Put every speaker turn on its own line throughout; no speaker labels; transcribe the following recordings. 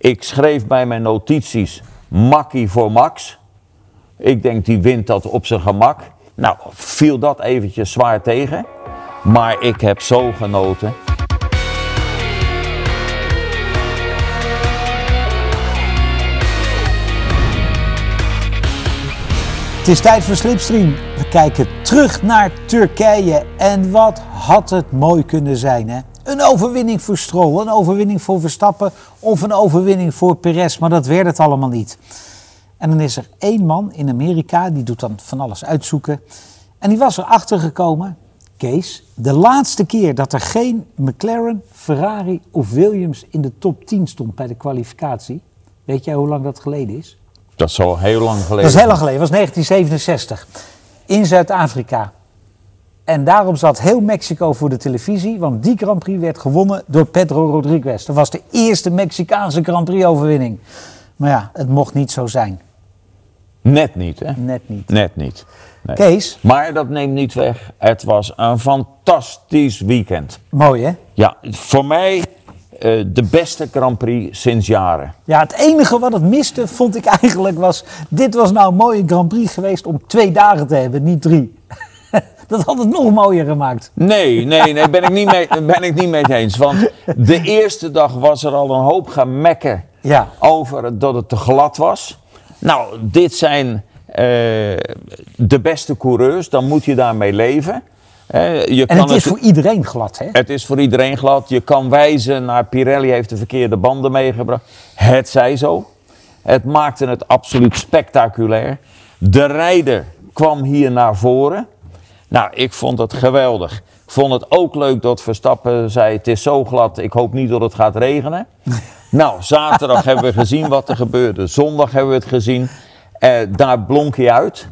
Ik schreef bij mijn notities Makkie voor Max. Ik denk die wint dat op zijn gemak. Nou, viel dat eventjes zwaar tegen. Maar ik heb zo genoten.
Het is tijd voor Slipstream. We kijken terug naar Turkije. En wat had het mooi kunnen zijn, hè? Een overwinning voor Stroll, een overwinning voor Verstappen of een overwinning voor Perez, maar dat werd het allemaal niet. En dan is er één man in Amerika, die doet dan van alles uitzoeken. En die was erachter gekomen, Kees, de laatste keer dat er geen McLaren, Ferrari of Williams in de top 10 stond bij de kwalificatie. Weet jij hoe lang dat geleden is?
Dat is al heel lang geleden.
Dat is heel lang geleden, dat was 1967. In Zuid-Afrika. En daarom zat heel Mexico voor de televisie, want die Grand Prix werd gewonnen door Pedro Rodriguez. Dat was de eerste Mexicaanse Grand Prix overwinning. Maar ja, het mocht niet zo zijn.
Net niet, hè?
Net niet.
Net niet. Nee.
Kees,
Maar dat neemt niet weg. Het was een fantastisch weekend.
mooi hè?
Ja, voor mij eh, de beste Grand Prix sinds jaren.
Ja, het enige wat het miste, vond ik eigenlijk, was... Dit was nou een mooie Grand Prix geweest om twee dagen te hebben, niet drie. Dat had het nog mooier gemaakt.
Nee, nee, nee, ben ik niet mee, ben ik niet mee eens. Want de eerste dag was er al een hoop gemekken
Ja.
over dat het te glad was. Nou, dit zijn eh, de beste coureurs, dan moet je daarmee leven. Je
En het is
het-
voor iedereen glad, hè?
Het is voor iedereen glad. Je kan wijzen naar Pirelli heeft de verkeerde banden meegebracht. Het zij zo. Het maakte het absoluut spectaculair. De rijder kwam hier naar voren. Nou, ik vond het geweldig. Ik vond het ook leuk dat Verstappen zei: Het is zo glad, ik hoop niet dat het gaat regenen. nou, zaterdag hebben we gezien wat er gebeurde. Zondag hebben we het gezien. Eh, daar blonk hij uit.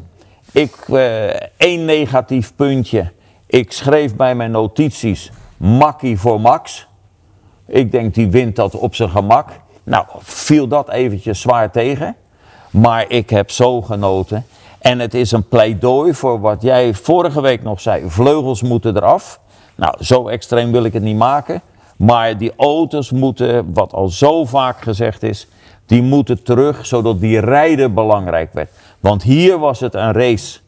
Ik, eh, één negatief puntje. Ik schreef bij mijn notities Makkie voor Max. Ik denk die wint dat op zijn gemak. Nou, viel dat eventjes zwaar tegen. Maar ik heb zo genoten. En het is een pleidooi voor wat jij vorige week nog zei. Vleugels moeten eraf. Nou, zo extreem wil ik het niet maken. Maar die auto's moeten, wat al zo vaak gezegd is, die moeten terug, zodat die rijder belangrijk werd. Want hier was het een race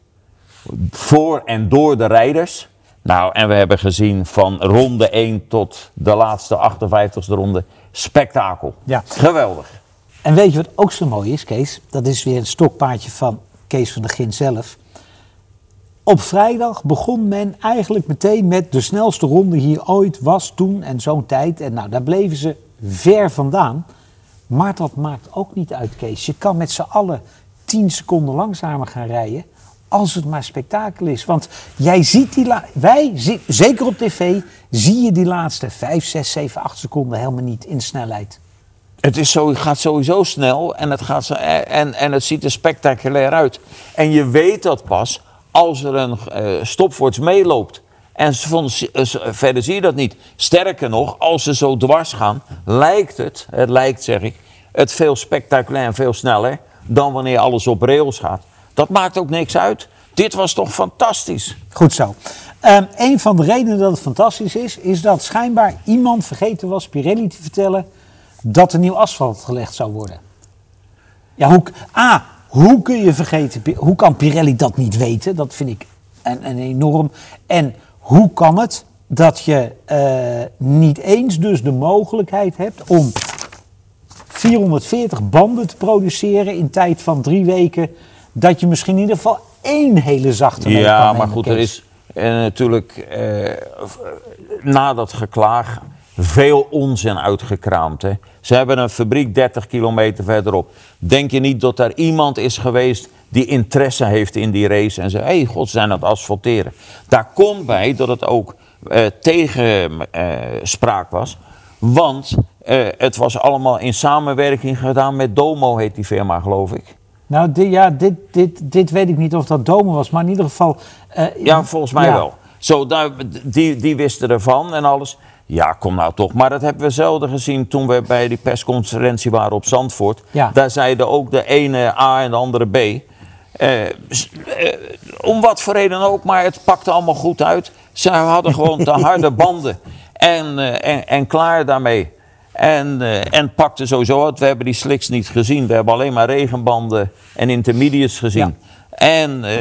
voor en door de rijders. Nou, en we hebben gezien van ronde 1 tot de laatste 58ste ronde. Spektakel.
Ja.
Geweldig.
En weet je wat ook zo mooi is, Kees? Dat is weer een stokpaardje van Kees van der Gin zelf. Op vrijdag begon men eigenlijk meteen met de snelste ronde hier ooit was toen en zo'n tijd. En nou, daar bleven ze ver vandaan. Maar dat maakt ook niet uit, Kees. Je kan met z'n allen 10 seconden langzamer gaan rijden. Als het maar spektakel is. Want jij ziet die. Wij, zeker op tv, zie je die laatste 5, 6, 7, 8 seconden helemaal niet in snelheid.
Het is zo, gaat sowieso snel en het, gaat zo, en, en het ziet er spectaculair uit. En je weet dat pas als er een stopwatch meeloopt. En eh, verder zie je dat niet. Sterker nog, als ze zo dwars gaan, lijkt het, het lijkt zeg ik, het veel spectaculair en veel sneller dan wanneer alles op rails gaat. Dat maakt ook niks uit. Dit was toch fantastisch.
Goed zo. Ehm, een van de redenen dat het fantastisch is, is dat schijnbaar iemand vergeten was Pirelli te vertellen dat er nieuw asfalt gelegd zou worden. Ja, hoe, A, hoe kun je vergeten, hoe kan Pirelli dat niet weten? Dat vind ik een, een enorm. En hoe kan het dat je eh, niet eens dus de mogelijkheid hebt om 440 banden te produceren in tijd van drie weken, dat je misschien in ieder geval één hele zachte
Ja, maar goed, er is eh, natuurlijk eh, na dat geklaag veel onzin uitgekraamd. Hè. Ze hebben een fabriek 30 kilometer verderop. Denk je niet dat daar iemand is geweest die interesse heeft in die race en zei: hé, hey, god, ze zijn aan het asfalteren. Daar komt bij dat het ook eh tegenspraak was. Want eh, het was allemaal in samenwerking gedaan met Domo, heet die firma, geloof ik.
Nou, di- ja, dit, dit, dit weet ik niet of dat Domen was, maar in ieder geval... eh,
Ja, volgens mij
ja.
wel. Zo, daar, die, die wisten ervan en alles. Ja, kom nou toch. Maar dat hebben we zelden gezien toen we bij die persconferentie waren op Zandvoort.
Ja.
Daar zeiden ook de ene A en de andere B. Eh, eh, om wat voor reden ook, maar het pakte allemaal goed uit. Ze hadden gewoon de harde banden en, eh, en, en klaar daarmee. En, eh, en pakte sowieso uit. We hebben die slicks niet gezien. We hebben alleen maar regenbanden en intermediates gezien. En eh,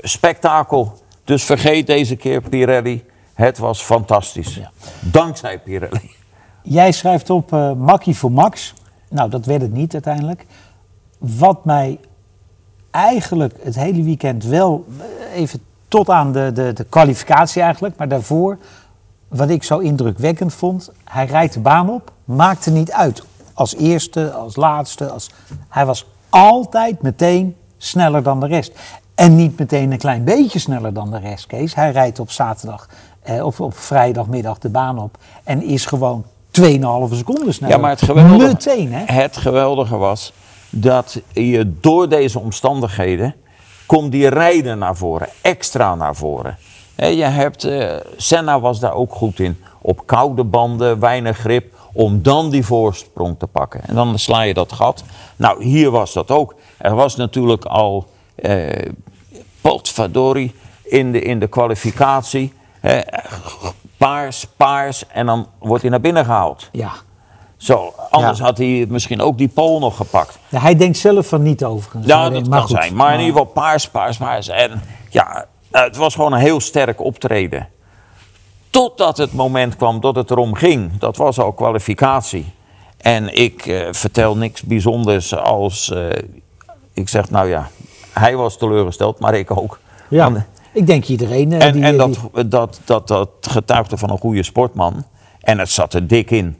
spektakel. Dus vergeet deze keer Pirelli. Het was fantastisch. Dankzij Pirelli.
Jij schrijft op eh Makkie voor Max. Nou, dat werd het niet uiteindelijk. Wat mij eigenlijk het hele weekend wel, eh, even tot aan de, de, de kwalificatie eigenlijk, maar daarvoor, wat ik zo indrukwekkend vond, hij rijdt de baan op, maakte niet uit. Als eerste, als laatste, als... hij was altijd meteen sneller dan de rest. En niet meteen een klein beetje sneller dan de rest, Kees. Hij rijdt op zaterdag eh, of op vrijdagmiddag de baan op en is gewoon 2,5 seconden sneller.
Ja, maar het geweldige,
Meteen, hè?
het geweldige was dat je door deze omstandigheden komt die rijden naar voren, extra naar voren. Je hebt, eh, Senna was daar ook goed in, op koude banden, weinig grip, om dan die voorsprong te pakken. En dan sla je dat gat. Nou, hier was dat ook. Er was natuurlijk al eh, potverdori in de, in de kwalificatie. Paars, paars, en dan wordt hij naar binnen gehaald.
Ja.
Zo, anders
Ja.
had hij misschien ook die pol nog gepakt.
Ja, hij denkt zelf van niet overigens.
Ja, dat
denkt,
kan
goed,
zijn. Maar in ieder geval paars, paars, paars. En ja, het was gewoon een heel sterk optreden. Totdat het moment kwam dat het erom ging. Dat was al kwalificatie. En ik eh, vertel niks bijzonders als... eh, ik zeg, nou ja, hij was teleurgesteld, maar ik ook.
Ja,
Want-
ik denk iedereen. eh,
en,
die,
en
die-
dat, dat, dat, dat getuigde van een goede sportman. En het zat er dik in.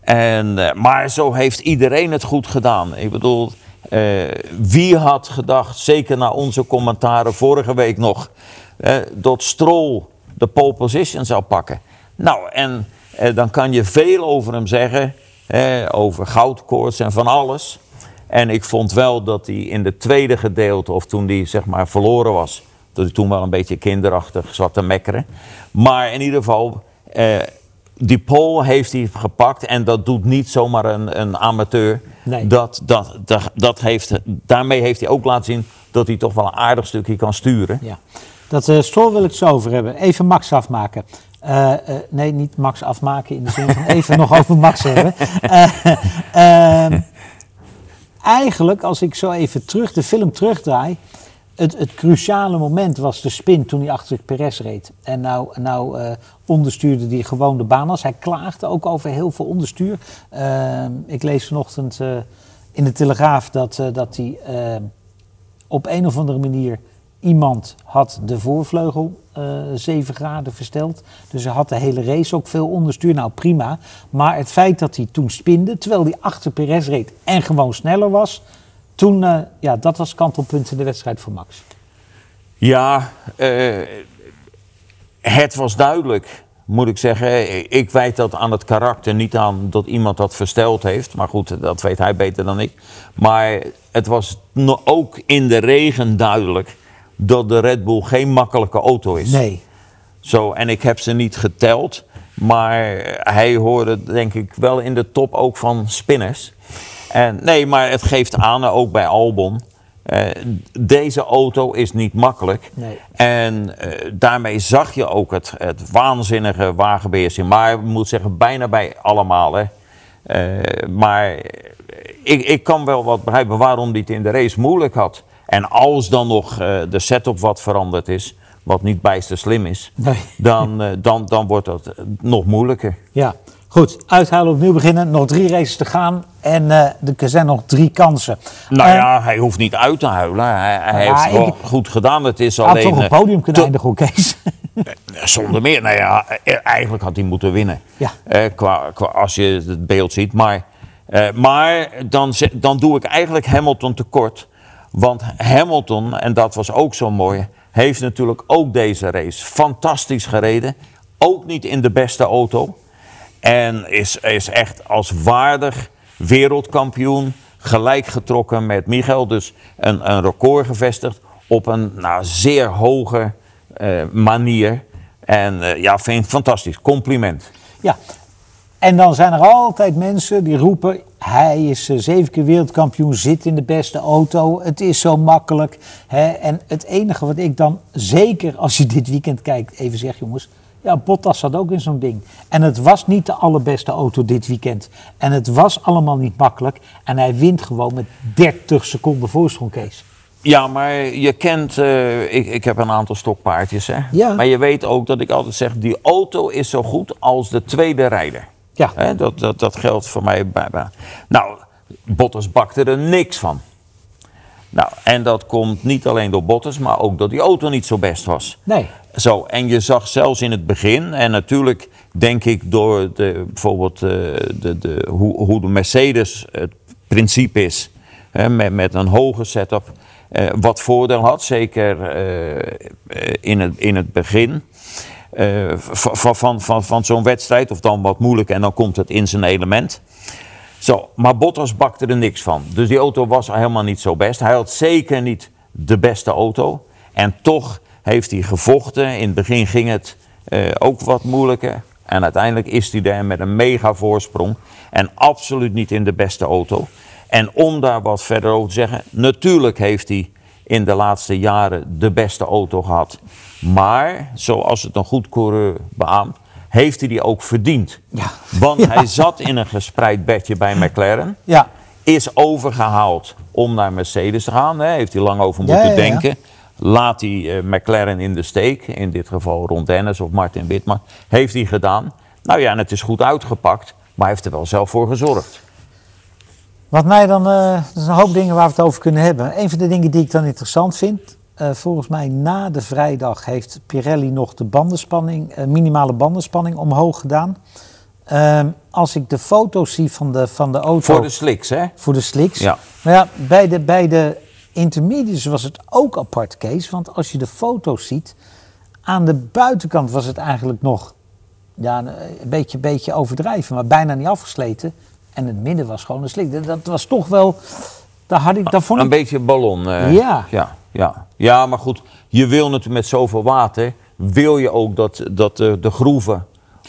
En, eh, maar zo heeft iedereen het goed gedaan. Ik bedoel, eh, wie had gedacht, zeker na onze commentaren vorige week nog, dat Stroll de pole position zou pakken. Nou, en dan kan je veel over hem zeggen, over goudkoorts en van alles. En ik vond wel dat hij in de tweede gedeelte, of toen hij zeg maar verloren was, dat hij toen wel een beetje kinderachtig zat te mekkeren. Maar in ieder geval, eh, die pole heeft hij gepakt en dat doet niet zomaar een, een amateur.
Nee.
Dat, dat, dat, dat heeft, daarmee heeft hij ook laten zien dat hij toch wel een aardig stukje kan sturen.
Ja. Dat Stroll wil ik het zo over hebben. Even Max afmaken. Eh, nee, niet Max afmaken in de zin van even nog over Max hebben. Eh, ehm, eigenlijk, als ik zo even terug, de film terugdraai. Het, het cruciale moment was de spin toen hij achter Perez reed. En nou, nou eh, onderstuurde hij gewoon de baan als. Hij klaagde ook over heel veel onderstuur. Ehm, ik lees vanochtend eh, in de Telegraaf dat, eh, dat hij op een of andere manier iemand had de voorvleugel eh 7 graden versteld. Dus hij had de hele race ook veel onderstuur. Nou prima. Maar het feit dat hij toen spinde, terwijl hij achter Perez reed en gewoon sneller was. Toen, eh, ja, dat was kantelpunt in de wedstrijd voor Max.
Ja, eh, het was duidelijk, moet ik zeggen. Ik wijd dat aan het karakter, niet aan dat iemand dat versteld heeft. Maar goed, dat weet hij beter dan ik. Maar het was ook in de regen duidelijk dat de Red Bull geen makkelijke auto is.
Nee.
Zo, en ik heb ze niet geteld. Maar hij hoorde denk ik wel in de top ook van spinners. En, nee, maar het geeft aan, ook bij Albon. eh, deze auto is niet makkelijk.
Nee.
En eh, daarmee zag je ook het, het waanzinnige wagenbeheersing. Maar ik moet zeggen, bijna bij allemaal. Hè. Eh, maar ik, ik kan wel wat begrijpen waarom hij het in de race moeilijk had. En als dan nog eh, de setup wat veranderd is, wat niet bijster slim is,
Nee.
dan, eh, dan, dan wordt dat eh, nog moeilijker.
Ja, goed. Uithalen opnieuw beginnen. Nog drie races te gaan. En eh, er zijn nog drie kansen.
Nou
Eh,
ja, hij hoeft niet uit te huilen. Hij, hij heeft het wel
ik-
goed gedaan. Het is
had
alleen.
toch op
eh,
podium kunnen eindigen, Kees.
Zonder meer. Nou ja, eigenlijk had hij moeten winnen.
Ja.
Qua, qua, als je het beeld ziet. Maar, maar dan, dan doe ik eigenlijk Hamilton tekort. Want Hamilton, en dat was ook zo mooi, heeft natuurlijk ook deze race fantastisch gereden. Ook niet in de beste auto. En is, is echt als waardig wereldkampioen gelijk getrokken met Michael. Dus een, een record gevestigd op een nou, zeer hoge eh, manier. En eh, ja, vind ik fantastisch. Compliment.
Ja. En dan zijn er altijd mensen die roepen: hij is eh, zeven keer wereldkampioen, zit in de beste auto, het is zo makkelijk. Hè? En het enige wat ik dan, zeker als je dit weekend kijkt, even zeg jongens, Ja, Bottas zat ook in zo'n ding. En het was niet de allerbeste auto dit weekend. En het was allemaal niet makkelijk. En hij wint gewoon met 30 seconden voorsprong, Kees.
Ja, maar je kent, eh, ik, ik heb een aantal stokpaardjes, hè.
Ja.
Maar je weet ook dat ik altijd zeg, die auto is zo goed als de tweede rijder.
Ja.
Hè, dat, dat, dat geldt voor mij bij. bij- Nou, Bottas bakte er niks van. Nou, en dat komt niet alleen door Bottas, maar ook dat die auto niet zo best was.
Nee.
Zo, en je zag zelfs in het begin, en natuurlijk denk ik door de, bijvoorbeeld eh, de, de, hoe, hoe de Mercedes het principe is, hè, met, met een hoge setup, eh, wat voordeel had, zeker eh, in, het, in het begin. eh, van, van, van, van zo'n wedstrijd, of dan wat moeilijk en dan komt het in zijn element. Zo, maar Bottas bakte er niks van. Dus die auto was helemaal niet zo best. Hij had zeker niet de beste auto. En toch heeft hij gevochten. In het begin ging het eh, ook wat moeilijker. En uiteindelijk is hij daar met een mega voorsprong. En absoluut niet in de beste auto. En om daar wat verder over te zeggen. Natuurlijk heeft hij in de laatste jaren de beste auto gehad. Maar, zoals het een goed coureur beaamt, heeft hij die ook verdiend.
Ja.
Want
Ja.
hij zat in een gespreid bedje bij McLaren.
Ja.
Is overgehaald om naar Mercedes te gaan. Hè. Heeft hij lang over moeten
ja,
denken. Laat hij eh, McLaren in de steek. In dit geval Ron Dennis of Martin Witman. Heeft hij gedaan. Nou ja, en het is goed uitgepakt. Maar hij heeft er wel zelf voor gezorgd.
Wat mij dan, er zijn een hoop dingen waar we het over kunnen hebben. Een van de dingen die ik dan interessant vind. Eh, volgens mij na de vrijdag heeft Pirelli nog de bandenspanning, eh, minimale bandenspanning omhoog gedaan. Ehm, als ik de foto's zie van de, van de auto
Voor de slicks, hè?
voor de slicks.
Ja.
Maar ja, bij de, bij de intermediates was het ook apart, Kees. Want als je de foto's ziet, aan de buitenkant was het eigenlijk nog ja, een een beetje, beetje overdrijven, maar bijna niet afgesleten. En het midden was gewoon een slik. Dat- Dat was toch wel. Daar, had ik, daar vond
Een beetje ballon. eh,
Ja.
ja. Ja, ja, maar goed. Je wil natuurlijk met zoveel water. Wil je ook dat, dat de, de groeven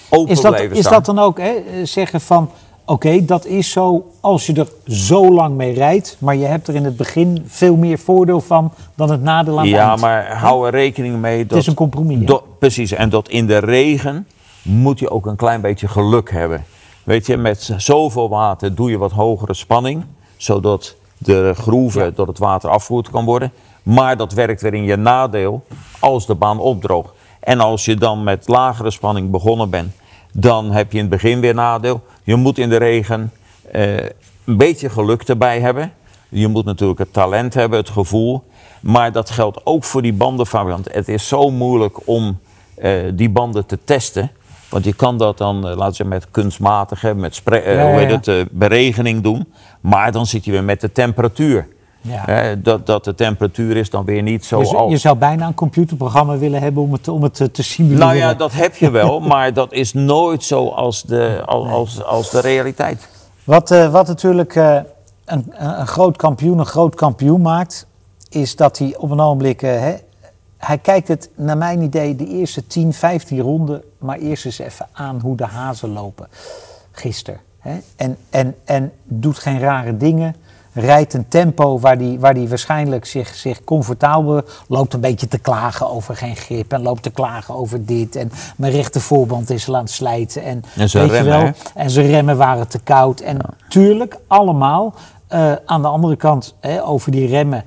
open
Is dat,
blijven
is
staan.
dat dan ook hè, eh, zeggen van. Oké, dat is zo als je er zo lang mee rijdt, maar je hebt er in het begin veel meer voordeel van dan het nadeel aan het
Ja,
eind.
maar hou er rekening mee dat...
is een compromis,
dat- precies, en dat in de regen moet je ook een klein beetje geluk hebben. Weet je, met zoveel water doe je wat hogere spanning, zodat de groeven, dat het water afgevoerd kan worden. Maar dat werkt weer in je nadeel als de baan opdroogt. En als je dan met lagere spanning begonnen bent, dan heb je in het begin weer nadeel. Je moet in de regen eh, een beetje geluk erbij hebben. Je moet natuurlijk het talent hebben, het gevoel. Maar dat geldt ook voor die bandenfabrikant. Het is zo moeilijk om eh, die banden te testen. Want je kan dat dan, eh, laten we zeggen, met kunstmatige, met
Ja, ja, ja.
het, beregening doen. Maar dan zit je weer met de temperatuur.
Ja.
Hè, dat, dat de temperatuur is dan weer niet zo
Je,
als...
je zou bijna een computerprogramma willen hebben om het, om het te, simuleren.
Nou ja, dat heb je wel, maar dat is nooit zo als de, als, als, als de realiteit.
Wat, eh, wat natuurlijk eh, een, een groot kampioen een groot kampioen maakt, is dat hij op een ogenblik. eh, hè, hij kijkt het, naar mijn idee, de eerste 10, 15 ronden, maar eerst eens even aan hoe de hazen lopen. Gisteren. En, en, en doet geen rare dingen. Rijdt een tempo waar die, waar die waarschijnlijk zich, zich comfortabel loopt een beetje te klagen over geen grip en loopt te klagen over dit en mijn rechterband is al aan het slijten en, weet je
remmen,
wel,
hè?
en zijn remmen waren te koud. En tuurlijk, allemaal. eh, aan de andere kant, hè, over die remmen.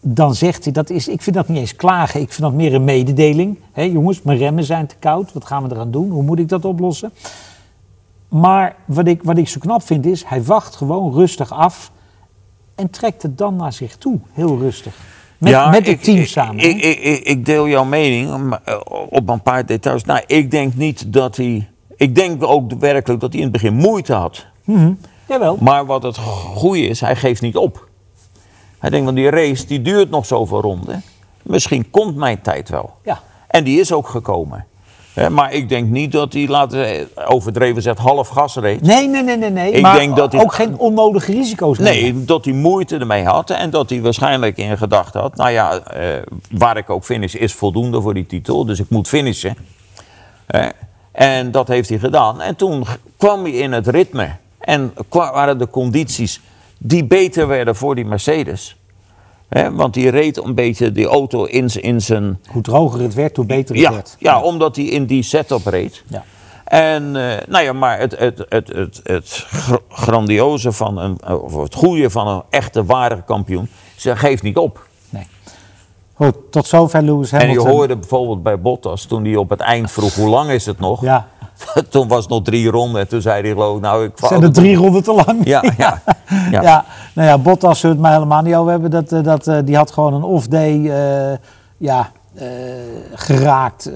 Dan zegt hij, dat is, ik vind dat niet eens klagen. Ik vind dat meer een mededeling. Hè, jongens, mijn remmen zijn te koud. Wat gaan we eraan doen? Hoe moet ik dat oplossen? Maar wat ik, wat ik zo knap vind is, hij wacht gewoon rustig af. En trekt het dan naar zich toe. Heel rustig. Met,
Ja,
met het team
ik-
samen.
Ik, ik, ik, ik deel jouw mening eh, op een paar details. Nou, ik denk niet dat hij. Ik denk ook werkelijk dat hij in het begin moeite had.
Mhm. Jawel.
Maar wat het goede is, hij geeft niet op. Hij denkt, van die race die duurt nog zoveel ronden. Misschien komt mijn tijd wel.
Ja.
En die is ook gekomen. Maar ik denk niet dat hij, laten overdreven zegt, half gas reed.
Nee, nee, nee, nee. nee.
Ik
maar
denk dat hij-
ook geen onnodige risico's.
Nee, dat hij moeite ermee had en dat hij waarschijnlijk in gedachten had... nou ja, eh, waar ik ook finish is voldoende voor die titel, dus ik moet finishen. En dat heeft hij gedaan. En toen kwam hij in het ritme en waren de condities die beter werden voor die Mercedes. Want die reed een beetje die auto in, in zijn...
Hoe droger het werd, hoe beter het
Ja,
werd.
ja, omdat hij in die setup reed.
Ja.
En eh, nou ja, maar het, het, het, het, het gr- grandioze van een, of het goede van een echte ware kampioen, ze geeft niet op.
Nee. Goed, tot zover Lewis
En
Hamilton.
je hoorde bijvoorbeeld bij Bottas, toen hij op het eind vroeg hoe lang is het nog?
Ja,
toen was het nog drie ronden en toen zei hij geloof nou ik
zijn er drie ronden te lang?
Ja, ja,
ja.
ja.
nou ja, Bottas zullen het mij helemaal niet over hebben. Dat, eh, dat, eh, die had gewoon een off-day eh, ja, geraakt, eh,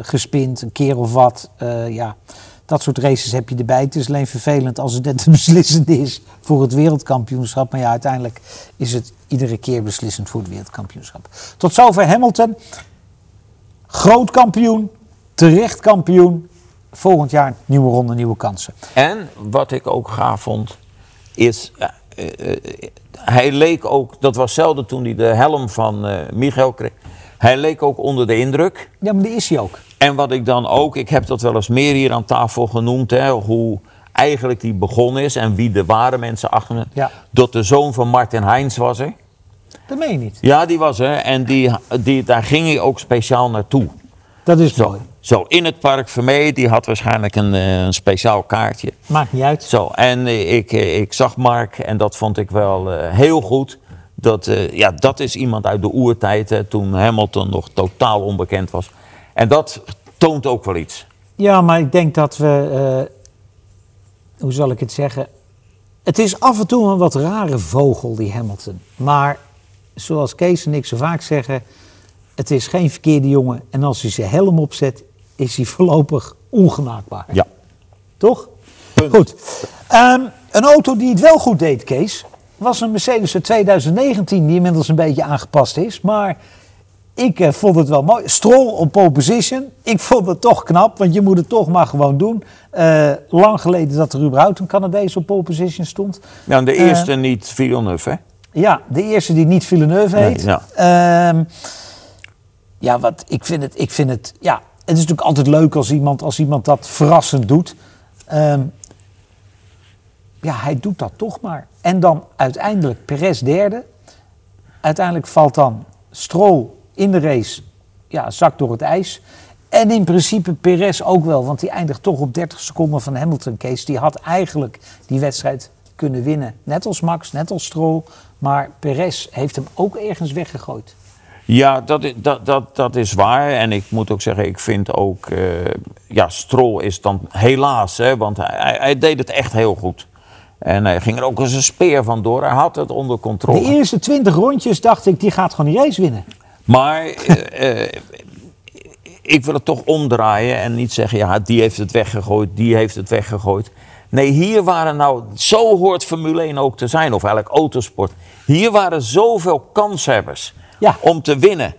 gespind, een keer of wat. Ja. Dat soort races heb je erbij. Het is alleen vervelend als het net beslissend is voor het wereldkampioenschap. Maar ja, uiteindelijk is het iedere keer beslissend voor het wereldkampioenschap. Tot zover Hamilton. Groot kampioen, terecht kampioen. Volgend jaar nieuwe ronde, nieuwe kansen.
En wat ik ook gaaf vond, is. eh, eh, eh, hij leek ook, dat was zelden toen hij de helm van eh Michael kreeg. Hij leek ook onder de indruk.
Ja, maar die is hij ook.
En wat ik dan ook, ik heb dat wel eens meer hier aan tafel genoemd, hè, hoe eigenlijk die begonnen is en wie de ware mensen achter hem.
Ja.
Dat de zoon van Martin Heinz was er.
Dat meen je niet.
Ja, die was er. En die, die, daar ging hij ook speciaal naartoe.
Dat is
Zo,
mooi.
zo in het park Vermee, die had waarschijnlijk een, eh, een speciaal kaartje.
Maakt niet uit.
Zo, en eh, ik, eh, ik zag Mark en dat vond ik wel heel goed. Dat, ja, dat is iemand uit de oertijd, hè, toen Hamilton nog totaal onbekend was. En dat toont ook wel iets.
Ja, maar ik denk dat we. hoe zal ik het zeggen? Het is af en toe een wat rare vogel, die Hamilton. Maar zoals Kees en ik zo vaak zeggen. Het is geen verkeerde jongen. En als hij zijn helm opzet, is hij voorlopig ongenaakbaar.
Ja.
Toch?
Punt.
Goed. Ehm, een auto die het wel goed deed, Kees, was een Mercedes uit 2019, die inmiddels een beetje aangepast is. Maar ik eh, vond het wel mooi. Stroll op pole position. Ik vond het toch knap, want je moet het toch maar gewoon doen. Eh, lang geleden dat er überhaupt een Canadees op pole position stond.
Ja, en de
Eh,
eerste niet Villeneuve, hè?
Ja, de eerste die niet Villeneuve
Nee,
heet.
ja.
Ja, wat, ik vind het, ik vind het, ja, het is natuurlijk altijd leuk als iemand, als iemand dat verrassend doet. Ehm, ja, hij doet dat toch maar. En dan uiteindelijk Perez derde. Uiteindelijk valt dan Stroll in de race, ja, zakt door het ijs. En in principe Perez ook wel, want die eindigt toch op 30 seconden van Hamilton. Case, die had eigenlijk die wedstrijd kunnen winnen. Net als Max, net als Stroll. Maar Perez heeft hem ook ergens weggegooid.
Ja, dat, dat, dat, dat is waar. En ik moet ook zeggen, ik vind ook... eh, ja, Stroll is dan helaas, hè, want hij, hij, deed het echt heel goed. En hij ging er ook als een speer van door. Hij had het onder controle.
De eerste 20 rondjes dacht ik, die gaat gewoon die race winnen.
Maar eh, eh, ik wil het toch omdraaien en niet zeggen, ja, die heeft het weggegooid, die heeft het weggegooid. Nee, hier waren nou, zo hoort Formule 1 ook te zijn, of eigenlijk autosport. Hier waren zoveel kanshebbers
Ja.
om te winnen.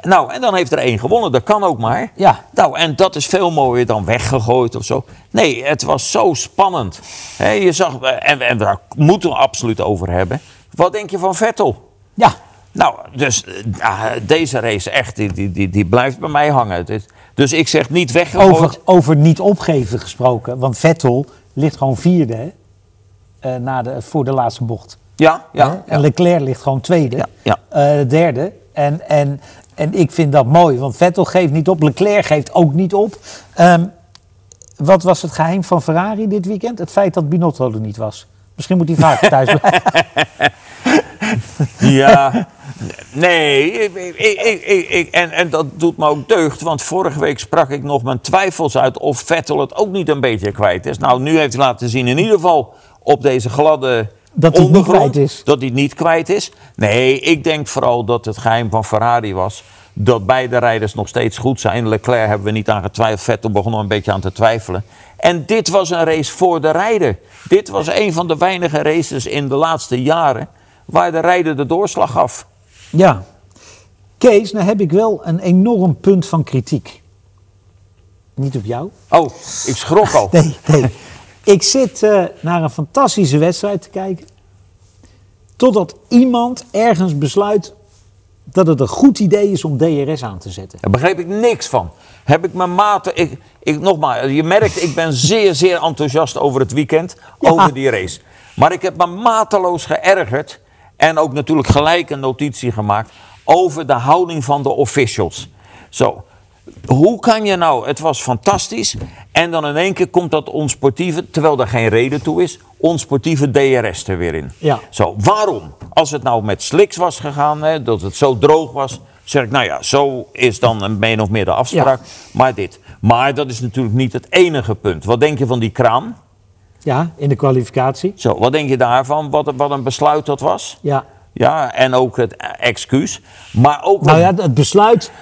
Nou, en dan heeft er één gewonnen, dat kan ook maar.
Ja.
Nou, en dat is veel mooier dan weggegooid of zo. Nee, het was zo spannend. Je zag, en, en daar moeten we absoluut over hebben. Wat denk je van Vettel?
Ja,
Nou, dus eh, ah, deze race echt, die, die, die, die blijft bij mij hangen. Dus ik zeg niet weggegooid.
over, over niet opgeven gesproken. Want Vettel ligt gewoon vierde hè, eh, na de, voor de laatste bocht.
Ja, ja,
En. Leclerc ligt gewoon tweede,
Ja, ja.
eh, derde. En, en, en ik vind dat mooi, want Vettel geeft niet op, Leclerc geeft ook niet op. Ehm, wat was het geheim van Ferrari dit weekend? Het feit dat Binotto er niet was. Misschien moet hij vaker thuis blijven.
Ja, nee, ik, ik- ik- en, en dat doet me ook deugd, want vorige week sprak ik nog mijn twijfels uit of Vettel het ook niet een beetje kwijt is. Nou, nu heeft hij laten zien in ieder geval op deze gladde
Dat hij het niet kwijt is.
dat hij niet kwijt is. Nee, ik denk vooral dat het geheim van Ferrari was dat beide rijders nog steeds goed zijn. Leclerc hebben we niet aan getwijfeld, Vettel begon er een beetje aan te twijfelen. En dit was een race voor de rijder. Dit was een van de weinige races in de laatste jaren waar de rijder de doorslag gaf.
Ja. Kees, nou heb ik wel een enorm punt van kritiek. Niet op jou.
Oh, ik schrok al.
Nee, nee. Ik zit eh, naar een fantastische wedstrijd te kijken. Totdat iemand ergens besluit dat het een goed idee is om DRS aan te zetten.
Daar begreep ik niks van. Heb ik mijn maten. Ik, ik, nogmaals, je merkt, ik ben zeer, zeer enthousiast over het weekend.
Ja.
Over die race. Maar ik heb me mateloos geërgerd. En ook natuurlijk gelijk een notitie gemaakt over de houding van de officials. Zo, hoe kan je nou, het was fantastisch. En dan in één keer komt dat onsportieve, terwijl er geen reden toe is, onsportieve DRS er weer in.
Ja.
Zo, waarom? Als het nou met sliks was gegaan, hè, dat het zo droog was, zeg ik, nou ja, zo is dan een min of meer de afspraak. Maar dit. Maar dat is natuurlijk niet het enige punt. Wat denk je van die kraan?
Ja, in de kwalificatie.
Zo, wat denk je daarvan? Wat, wat een besluit dat was?
Ja.
Ja, en ook het excuus. Maar ook
Nou ja, het besluit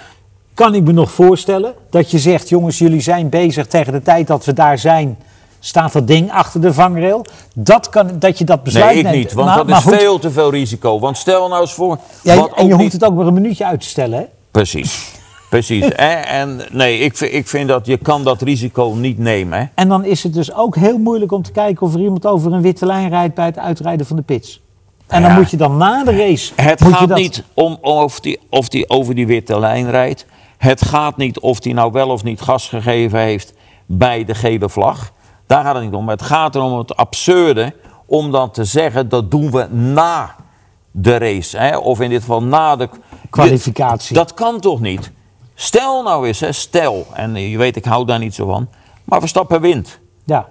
kan ik me nog voorstellen. Dat je zegt, jongens, jullie zijn bezig tegen de tijd dat we daar zijn. Staat dat ding achter de vangrail? Dat, kan, dat je dat besluit
Nee, ik
neemt.
niet, want
Maar-
dat
maar
is
goed,
veel te veel risico. Want stel nou eens voor.
Ja, en je hoeft het ook maar een minuutje uit te stellen, hè?
Precies, precies. En nee, ik, vind- ik vind dat je kan dat risico niet nemen. Hè?
En dan is het dus ook heel moeilijk om te kijken of er iemand over een witte lijn rijdt bij het uitrijden van de pits. En dan
Ja.
moet je dan na de race.
Het
moet je
gaat
dat-
niet om of die, of die over die witte lijn rijdt. Het gaat niet of die nou wel of niet gas gegeven heeft bij de gele vlag. Daar gaat het niet om. Het gaat erom het absurde om dan te zeggen dat doen we na de race. Hè? Of in dit geval na de
Kwalificatie.
Dat kan toch niet? Stel nou eens, hè, stel, en je weet ik hou daar niet zo van, maar Verstappen wint.
Ja.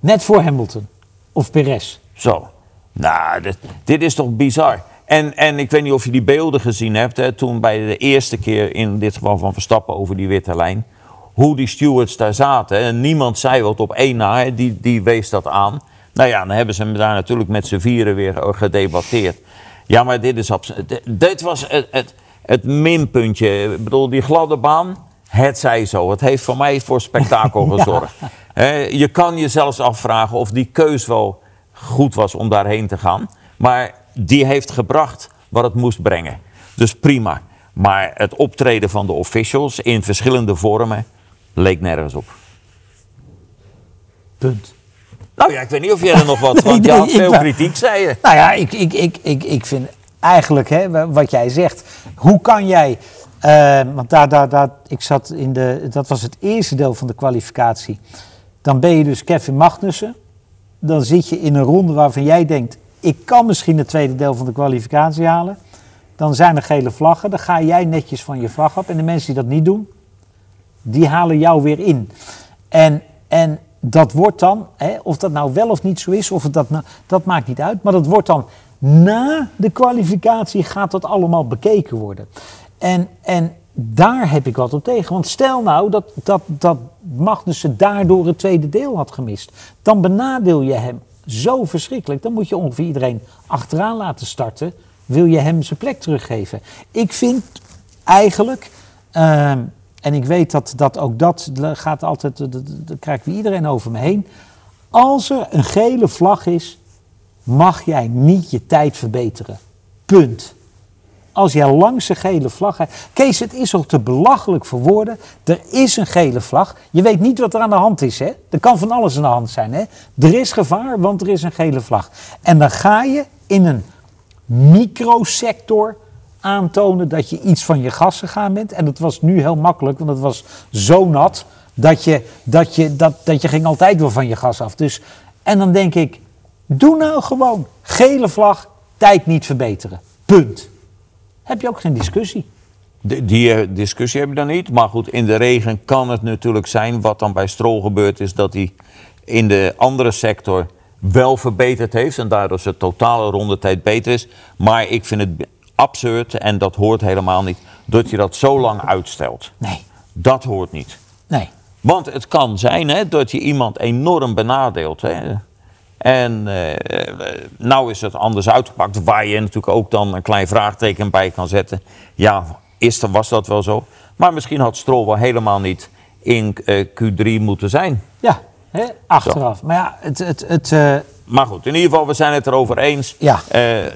Net voor Hamilton. Of Perez.
Zo. Nou, dit, dit is toch bizar. En, en ik weet niet of je die beelden gezien hebt, hè, toen bij de eerste keer in dit geval van Verstappen over die witte lijn. Hoe die stewards daar zaten. En niemand zei wat op één na, hè, die, die wees dat aan. Nou ja, dan hebben ze daar natuurlijk met z'n vieren weer eh, gedebatteerd. Ja, maar dit is absoluut. dit- was het, het, het minpuntje. Ik bedoel, die gladde baan, het zij zo. Het heeft voor mij voor spektakel gezorgd. Hè, je kan je zelfs afvragen of die keus wel goed was om daarheen te gaan. Maar die heeft gebracht wat het moest brengen. Dus prima. Maar het optreden van de officials in verschillende vormen leek nergens op.
Punt.
Nou ja, ik weet niet of jij er nog wat... Want je
Nee,
had
ik
veel kritiek, zei je.
Nou ja, ik, ik, ik, ik, ik vind eigenlijk hè, wat jij zegt. Hoe kan jij. eh, want daar, daar, daar, ik zat in de. Dat was het eerste deel van de kwalificatie. Dan ben je dus Kevin Magnussen. Dan zit je in een ronde waarvan jij denkt. Ik kan misschien het tweede deel van de kwalificatie halen. Dan zijn er gele vlaggen. Dan ga jij netjes van je vlag af. En de mensen die dat niet doen, die halen jou weer in. En, en dat wordt dan, hè, of dat nou wel of niet zo is, of dat, nou, dat maakt niet uit. Maar dat wordt dan na de kwalificatie gaat dat allemaal bekeken worden. En, en daar heb ik wat op tegen. Want stel nou dat, dat, dat Magnussen daardoor het tweede deel had gemist. Dan benadeel je hem zo verschrikkelijk. Dan moet je ongeveer iedereen achteraan laten starten. Wil je hem zijn plek teruggeven? Ik vind eigenlijk, ehm, en ik weet dat, dat ook dat gaat altijd, dat krijgt weer iedereen over me heen. Als er een gele vlag is, mag jij niet je tijd verbeteren. Punt. Als jij langs een gele vlag hebt. Kees, het is al te belachelijk voor woorden. Er is een gele vlag. Je weet niet wat er aan de hand is. Hè? Er kan van alles aan de hand zijn. Hè? Er is gevaar, want er is een gele vlag. En dan ga je in een microsector aantonen dat je iets van je gas gegaan bent. En dat was nu heel makkelijk, want het was zo nat dat je, dat je, dat, dat je ging altijd wel van je gas af. Dus, en dan denk ik, doe nou gewoon gele vlag, tijd niet verbeteren. Punt. Heb je ook geen discussie.
Die, die eh, discussie heb je dan niet. Maar goed, in de regen kan het natuurlijk zijn. Wat dan bij Stroll gebeurd is, dat hij in de andere sector wel verbeterd heeft. En daardoor zijn totale rondetijd beter is. Maar ik vind het absurd, en dat hoort helemaal niet, dat je dat zo lang uitstelt.
Nee,
Dat hoort niet.
nee.
Want het kan zijn hè, dat je iemand enorm benadeelt. Hè. En eh, nou is het anders uitgepakt, waar je natuurlijk ook dan een klein vraagteken bij kan zetten. Ja, is, was dat wel zo? Maar misschien had Stroll wel helemaal niet in eh, Q3 moeten zijn.
Ja, hè, achteraf. Maar ja, het, het, het, eh,
Maar goed, in ieder geval, we zijn het erover eens.
Ja.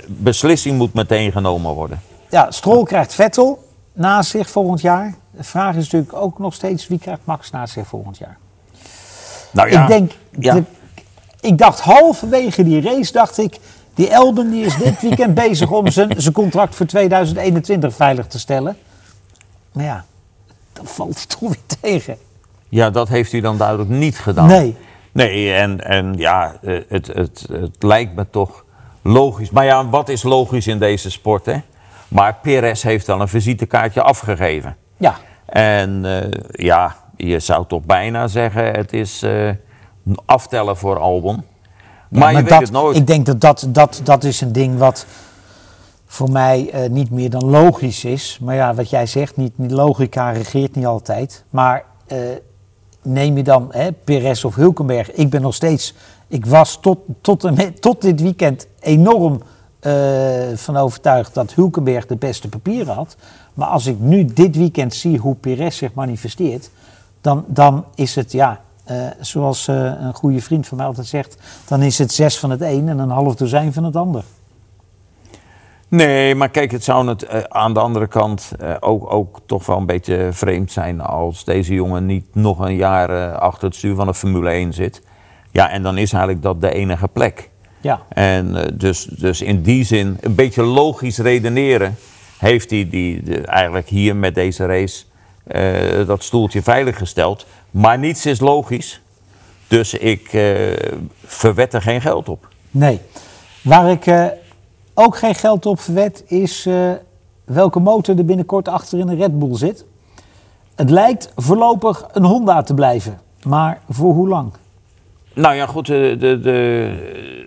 Beslissing moet meteen genomen worden.
ja, Stroll krijgt Vettel naast zich volgend jaar. De vraag is natuurlijk ook nog steeds, wie krijgt Max naast zich volgend jaar?
Nou ja,
Ik denk,
ja.
de- ik dacht halverwege die race, dacht ik, die Elben die is dit weekend bezig om zijn, zijn contract voor 2021 veilig te stellen. Maar ja, dan valt hij toch weer tegen.
Ja, dat heeft hij dan duidelijk niet gedaan.
Nee.
Nee, en, en ja, eh, het, het, het lijkt me toch logisch. Maar ja, wat is logisch in deze sport, hè? Maar Perez heeft al een visitekaartje afgegeven.
Ja,
En eh, ja, je zou toch bijna zeggen, het is eh, aftellen voor Albon. Maar, je weet het nooit.
Ik denk dat dat, dat dat is een ding wat voor mij eh, niet meer dan logisch is. Maar ja, wat jij zegt, niet, niet logica regeert niet altijd. Maar eh, neem je dan hè, Perez of Hulkenberg. Ik ben nog steeds, ik was tot, tot, en tot dit weekend enorm eh, van overtuigd dat Hulkenberg de beste papieren had. Maar als ik nu dit weekend zie hoe Perez zich manifesteert, dan, dan is het ja. Eh, zoals eh, een goede vriend van mij altijd zegt, dan is het zes van het een en een half dozijn van het ander.
Nee, maar kijk, het zou het, eh, aan de andere kant ook, ook toch wel een beetje vreemd zijn als deze jongen niet nog een jaar achter het stuur van de Formule 1 zit. Ja, en dan is eigenlijk dat de enige plek.
Ja,
En dus, dus in die zin, een beetje logisch redeneren, heeft hij die, de- eigenlijk hier met deze race eh, dat stoeltje veiliggesteld. Maar niets is logisch, dus ik eh verwet er geen geld op.
nee. Waar ik eh, ook geen geld op verwed is welke motor er binnenkort achter in een Red Bull zit. Het lijkt voorlopig een Honda te blijven, maar voor hoe lang?
Nou ja, goed, de, de, de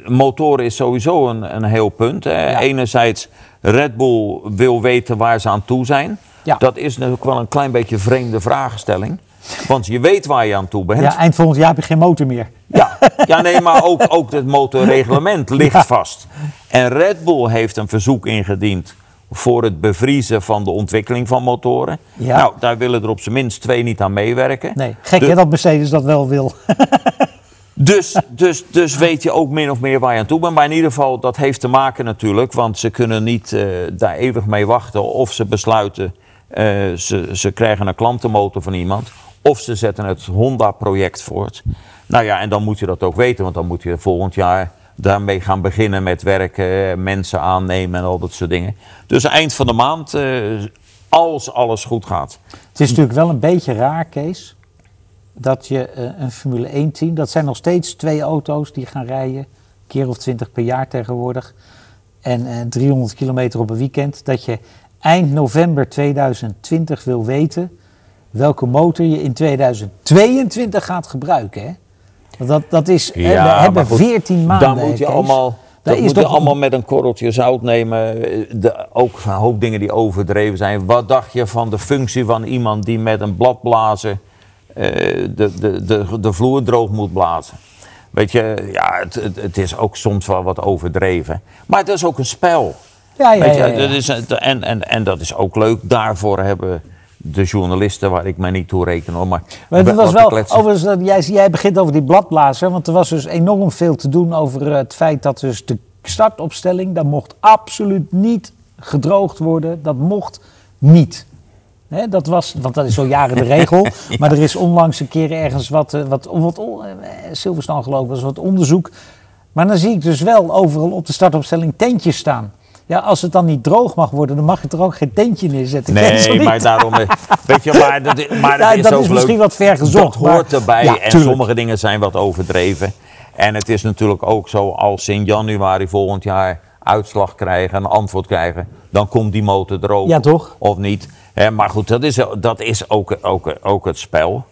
motor is sowieso een, een heel punt. Hè.
Ja.
Enerzijds, Red Bull wil weten waar ze aan toe zijn.
Ja.
Dat is natuurlijk wel een klein beetje vreemde vraagstelling. Want je weet waar je aan toe bent.
Ja, eind volgend jaar heb je geen motor meer.
Ja, ja nee, maar ook, ook het motorreglement ligt
Ja.
vast. En Red Bull heeft een verzoek ingediend voor het bevriezen van de ontwikkeling van motoren.
Ja.
Nou, daar willen er op zijn minst twee niet aan meewerken.
Nee, gek hè dat Mercedes dat wel wil.
Dus, dus, dus weet je ook min of meer waar je aan toe bent. Maar in ieder geval, dat heeft te maken natuurlijk. Want ze kunnen niet eh, daar eeuwig mee wachten. Of ze besluiten, eh, ze, ze krijgen een klantenmotor van iemand. Of ze zetten het Honda-project voort. Nou ja, en dan moet je dat ook weten. Want dan moet je volgend jaar daarmee gaan beginnen met werken. Mensen aannemen en al dat soort dingen. Dus eind van de maand, eh, als alles goed gaat.
Het is natuurlijk wel een beetje raar, Kees, dat je eh, een Formule 1 team, dat zijn nog steeds twee auto's die gaan rijden, keer of twintig per jaar tegenwoordig, en eh, 300 kilometer op een weekend, dat je eind november 2020 wil weten welke motor je in 2022 gaat gebruiken. Hè? Want dat, dat is, hè, we hebben
goed,
14 maanden.
Dan moet je
Kees.
allemaal, dat moet je allemaal met een korreltje zout nemen. De, ook een hoop dingen die overdreven zijn. Wat dacht je van de functie van iemand die met een bladblazer eh, de, de, de, de vloer droog moet blazen? Weet je, ja, het, het is ook soms wel wat overdreven. Maar het is ook een spel.
Ja, ja.
Dat is, en, en, en dat is ook leuk. Daarvoor hebben de journalisten, waar ik mij niet toe reken hoor, maar,
Maar het was wel, overigens, dat jij, jij begint over die bladblazer, want er was dus enorm veel te doen over eh, het feit dat dus de startopstelling, dat mocht absoluut niet gedroogd worden, dat mocht niet. Dat was, want dat is al jaren de regel, maar er is onlangs een keer ergens wat, eh, wat, wat eh, Silverstone geloof ik was wat onderzoek. Maar dan zie ik dus wel overal op de startopstelling tentjes staan. Ja, als het dan niet droog mag worden, dan mag je er ook geen tentje neerzetten.
Nee, maar daarom. eh, Weet je, maar dat, is- maar
Ja,
is
dat is
leuk.
misschien wat ver gezocht,
Dat hoort
maar-
erbij.
Ja,
en
tuurlijk.
sommige dingen zijn wat overdreven. En het is natuurlijk ook zo, als in januari volgend jaar uitslag krijgen, een antwoord krijgen, dan komt die motor er ook.
Ja, toch?
Of niet. Maar goed, dat is, dat is ook, ook, ook het spel.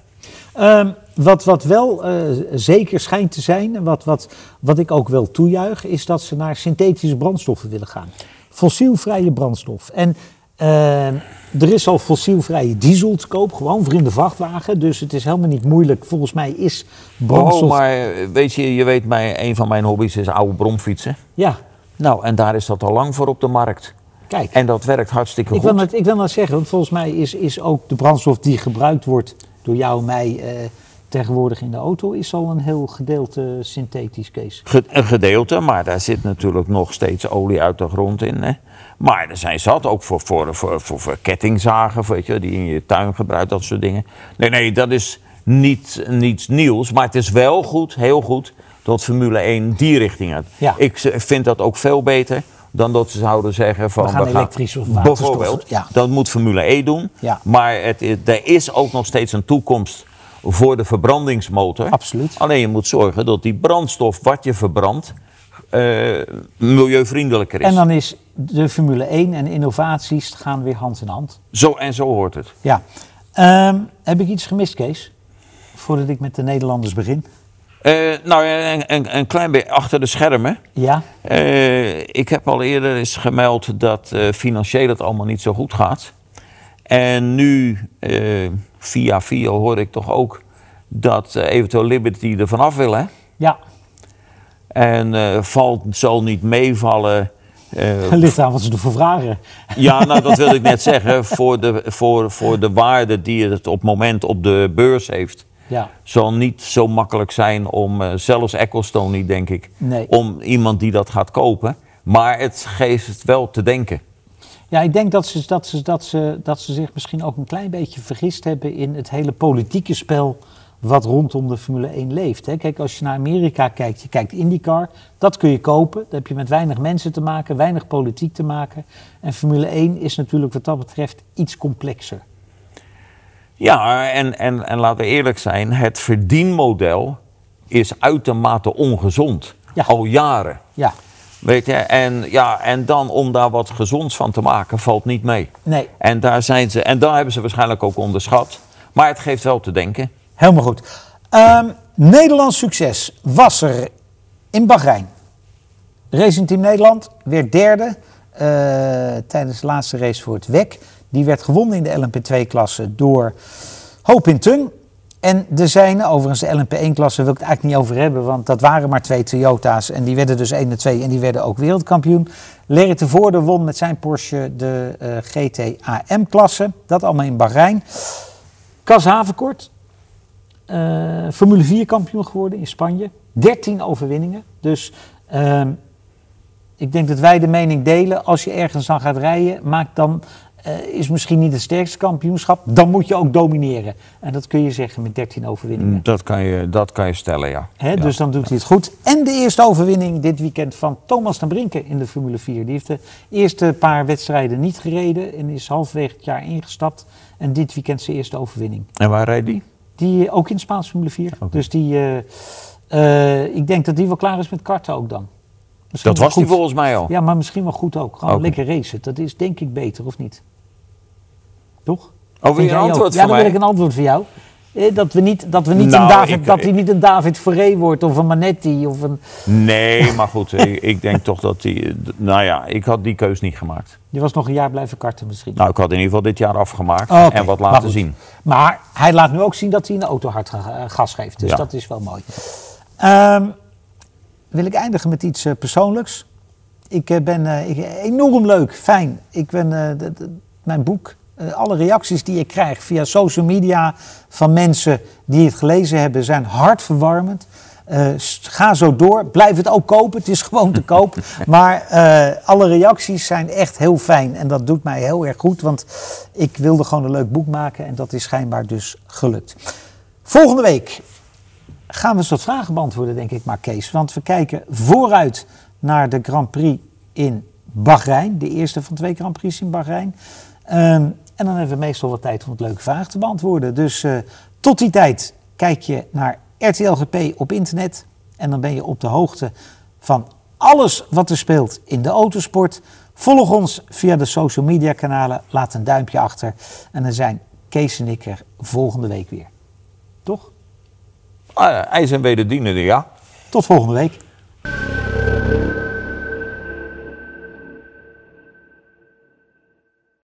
Ehm, wat, wat wel eh, zeker schijnt te zijn, en wat, wat, wat ik ook wel toejuich, is dat ze naar synthetische brandstoffen willen gaan. Fossielvrije brandstof. En ehm, er is al fossielvrije diesel te koop, gewoon voor in de vrachtwagen. Dus het is helemaal niet moeilijk. Volgens mij is brandstof.
Oh, maar eh, weet je, je weet, mij, een van mijn hobby's is oude bromfietsen.
Ja,
Nou, en daar is dat al lang voor op de markt.
kijk.
En dat werkt hartstikke
Ik
goed.
wil, net, ik wil net zeggen, want volgens mij is, is ook de brandstof die gebruikt wordt door jou en mij eh, tegenwoordig in de auto, is al een heel gedeelte synthetisch, Kees.
Een gedeelte, maar daar zit natuurlijk nog steeds olie uit de grond in. Hè. Maar er zijn zat ook voor, voor, voor, voor, voor kettingzagen, weet je, die in je tuin gebruikt, dat soort dingen. Nee, nee, dat is niet, niets nieuws. Maar het is wel goed, heel goed, dat Formule 1 die richting gaat.
Ja.
Ik vind dat ook veel beter dan dat ze zouden zeggen van...
We gaan elektrisch of waterstof,
Bijvoorbeeld,
ja.
dat moet Formule E doen.
Ja.
Maar het, er is ook nog steeds een toekomst voor de verbrandingsmotor.
Absoluut.
Alleen je moet zorgen dat die brandstof wat je verbrandt eh, milieuvriendelijker is.
En dan is de Formule 1 en innovaties gaan weer hand in hand.
Zo en zo hoort het.
Ja. Ehm, heb ik iets gemist, Kees? Voordat ik met de Nederlanders begin.
Eh, nou, een, een, een klein beetje achter de schermen.
Ja,
Eh, ik heb al eerder eens gemeld dat financieel het allemaal niet zo goed gaat. En nu, eh, via via, hoor ik toch ook dat eh, eventueel Liberty er vanaf wil. Hè?
ja.
En eh, valt, zal niet meevallen.
Ligt aan wat ze ervoor vragen.
ja, nou dat wil ik net zeggen. Voor de, voor, voor de waarde die het op het moment op de beurs heeft.
Ja,
Zal niet zo makkelijk zijn om, eh, zelfs Ecclestone niet denk ik,
nee.
om iemand die dat gaat kopen. Maar het geeft het wel te denken.
Ja, ik denk dat ze, dat, ze, dat, ze, dat ze zich misschien ook een klein beetje vergist hebben in het hele politieke spel wat rondom de Formule 1 leeft. Hè. Kijk, als je naar Amerika kijkt, je kijkt IndyCar, dat kun je kopen. Daar heb je met weinig mensen te maken, weinig politiek te maken. En Formule 1 is natuurlijk wat dat betreft iets complexer.
Ja, en, en, en laten we eerlijk zijn, het verdienmodel is uitermate ongezond.
Ja.
Al jaren.
Ja,
Weet je, en, ja, en dan om daar wat gezonds van te maken, valt niet mee.
nee,
En daar, zijn ze, en daar hebben ze waarschijnlijk ook onderschat. Maar het geeft wel te denken.
helemaal goed. Ehm, Nederlands succes was er in Bahrein. Racing Team Nederland werd derde eh, tijdens de laatste race voor het WEC. Die werd gewonnen in de LMP2-klasse door Hoop in Tung. En de zijne, overigens de LMP1-klasse wil ik het eigenlijk niet over hebben, want dat waren maar twee Toyota's en die werden dus 1 en 2 en die werden ook wereldkampioen. Larry de Voorde won met zijn Porsche de eh, GT-AM-klasse, dat allemaal in Bahrein. Cas Havenkort, eh, Formule 4 kampioen geworden in Spanje. 13 overwinningen. Dus ehm, ik denk dat wij de mening delen. Als je ergens aan gaat rijden, maak dan. Eh, is misschien niet het sterkste kampioenschap. Dan moet je ook domineren. En dat kun je zeggen met 13 overwinningen.
Dat kan je, dat kan je stellen, ja.
Hè,
Ja.
Dus dan doet hij het goed. En de eerste overwinning dit weekend van Thomas ten Brinke in de Formule 4. Die heeft de eerste paar wedstrijden niet gereden en is halverwege het jaar ingestapt. En dit weekend zijn eerste overwinning.
En waar rijdt die?
Die eh, ook in de Spaanse Formule 4.
Oké.
Dus die, eh, ik denk dat die wel klaar is met karten ook dan. Misschien
Dat was die
goed.
volgens mij al.
Ja, maar misschien wel goed ook. Gewoon lekker racen. Dat is denk ik beter, of niet? Toch?
Oh, wil je een antwoord
Ja,
van
dan wil ik een antwoord van jou. Eh, Dat, we niet, dat, we niet
Nou,
een David,
ik-
dat hij niet een David Ferré wordt of een Manetti of een...
Nee, maar goed, ik, denk toch dat die... Nou ja, ik had die keus niet gemaakt.
Je was nog een jaar blijven karten misschien.
Nou, ik had in ieder geval dit jaar afgemaakt
Oh,
en wat laten zien.
Maar hij laat nu ook zien dat hij in de auto hard eh, gas geeft. Dus
Ja.
dat is wel mooi. Ehm, wil ik eindigen met iets eh, persoonlijks. Ik ben ik, enorm leuk, fijn. Ik ben de- de- mijn boek, alle reacties die ik krijg via social media van mensen die het gelezen hebben, zijn hartverwarmend. Eh, s- ga zo door. Blijf het ook kopen. Het is gewoon te koop. Maar eh, alle reacties zijn echt heel fijn. En dat doet mij heel erg goed. Want ik wilde gewoon een leuk boek maken. En dat is schijnbaar dus gelukt. Volgende week gaan we eens wat vragen beantwoorden, denk ik maar, Kees. Want we kijken vooruit naar de Grand Prix in Bahrein. De eerste van twee Grand Prix in Bahrein. Ehm, en dan hebben we meestal wat tijd om het leuke vragen te beantwoorden. Dus eh, tot die tijd kijk je naar RTL GP op internet. En dan ben je op de hoogte van alles wat er speelt in de autosport. Volg ons via de social media kanalen. Laat een duimpje achter. En dan zijn Kees en ik er volgende week weer. Toch?
Ah, IJs en wederdienende, ja.
Tot volgende week.